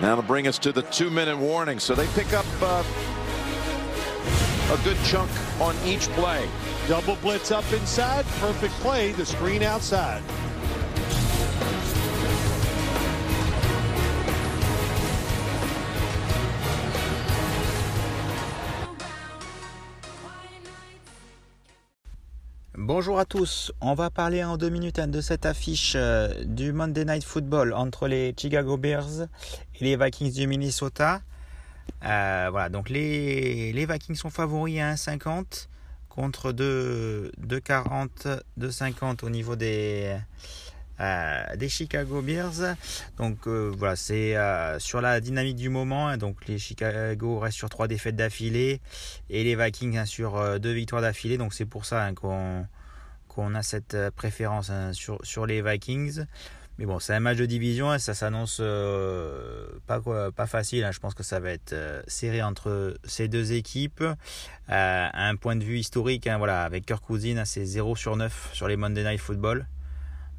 That'll bring us to the two-minute warning. So they pick up uh, a good chunk on each play. Double blitz up inside. Perfect play. The screen outside. Bonjour à tous, on va parler en deux minutes hein, de cette affiche euh, du Monday Night Football entre les Chicago Bears et les Vikings du Minnesota. Euh, voilà, donc les, Vikings sont favoris à 1,50 contre 2,40, 2,50 au niveau des, des Chicago Bears. Donc voilà, c'est sur la dynamique du moment. Hein, donc les Chicago restent sur trois défaites d'affilée et les Vikings hein, sur deux victoires d'affilée. Donc c'est pour ça qu'on qu'on a cette euh, préférence hein, sur, sur, les Vikings. Mais bon, c'est un match de division et ça s'annonce euh, pas, pas facile. Hein. Je pense que ça va être euh, serré entre ces deux équipes. un point de vue historique, hein, voilà, avec Kirk Cousine, c'est 0 sur 9 sur les Monday Night Football.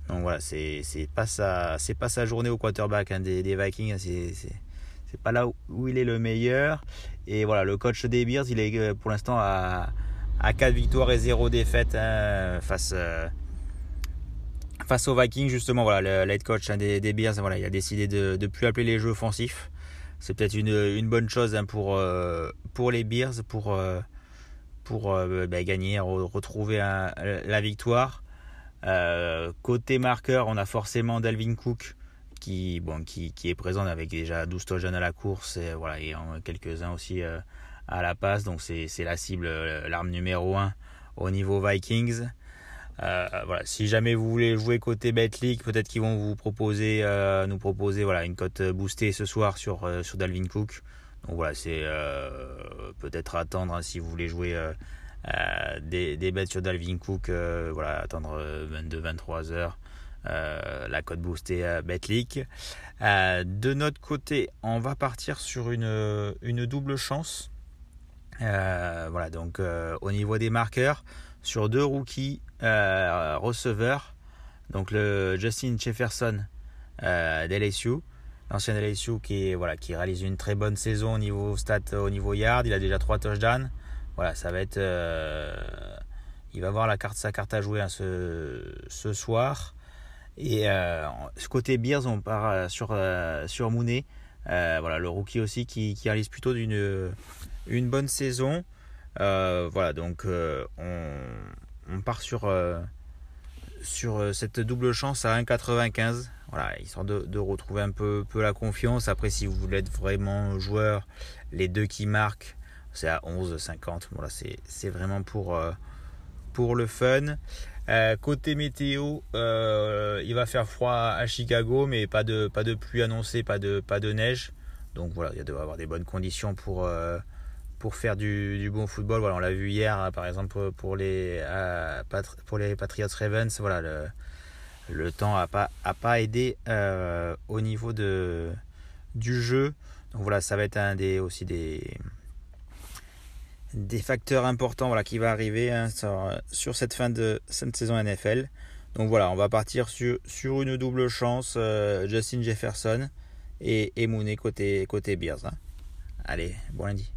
Donc voilà, c'est pas, sa, pas sa journée au quarterback des, des, Vikings. C'est pas là où il est le meilleur. Et voilà, le coach des Bears, il est pour l'instant à à 4 victoires et 0 défaites hein, face, euh, face aux Vikings. Justement, voilà, le head coach hein, des, Bears, voilà, il a décidé de ne plus appeler les jeux offensifs. C'est peut-être une, une, bonne chose hein, pour, euh, pour les Bears, pour, euh, pour bah, gagner, retrouver la victoire. Côté marqueur, on a forcément Dalvin Cook qui, bon, qui, qui est présent avec déjà 12 touchdowns à la course et, voilà, et quelques-uns aussi à la passe. Donc c'est la cible, euh, l'arme numéro 1 au niveau Vikings. Euh, voilà, si jamais vous voulez jouer côté Betclic, peut-être qu'ils vont vous proposer, euh, nous proposer voilà une cote boostée ce soir sur sur Dalvin Cook. Donc voilà, c'est peut-être attendre hein, si vous voulez jouer des, des bêtes sur Dalvin Cook. voilà, attendre 22-23 heures. la cote boostée à Betclic. de notre côté, on va partir sur une, une double chance. Euh, voilà, donc euh, au niveau des marqueurs, sur deux rookies euh, receveurs, donc le Justin Jefferson d'LSU, l'ancien LSU qui, voilà, qui réalise une très bonne saison au niveau stat, au niveau yard, il a déjà trois touchdowns. Voilà, ça va être. il va avoir la carte, sa carte à jouer hein, ce, soir. Et ce côté Bears, on part sur, sur Mooney. voilà, le rookie aussi qui, qui réalise plutôt d'une une bonne saison. Euh, voilà, donc euh, on, part sur, euh, sur cette double chance à 1,95. Voilà, histoire de, de, retrouver un peu, peu la confiance. Après, si vous voulez être vraiment joueur, les deux qui marquent, c'est à 11,50. Voilà, c'est vraiment pour, pour le fun. côté météo, il va faire froid à Chicago, mais pas de, pas de pluie annoncée, pas de, pas de neige. Donc voilà, il doit y avoir des bonnes conditions pour, pour faire du, bon football. Voilà, on l'a vu hier, hein, par exemple, pour les, euh, pour les Patriots Ravens. Voilà, le, le temps n'a pas, a pas aidé euh, au niveau de, du jeu. Donc voilà, ça va être un des, aussi des, des facteurs importants voilà, qui va arriver hein, sur, cette fin de cette saison NFL. Donc voilà, on va partir sur, sur une double chance, euh, Justin Jefferson et, et Mooney côté, côté Bears. Hein. Allez, bon lundi.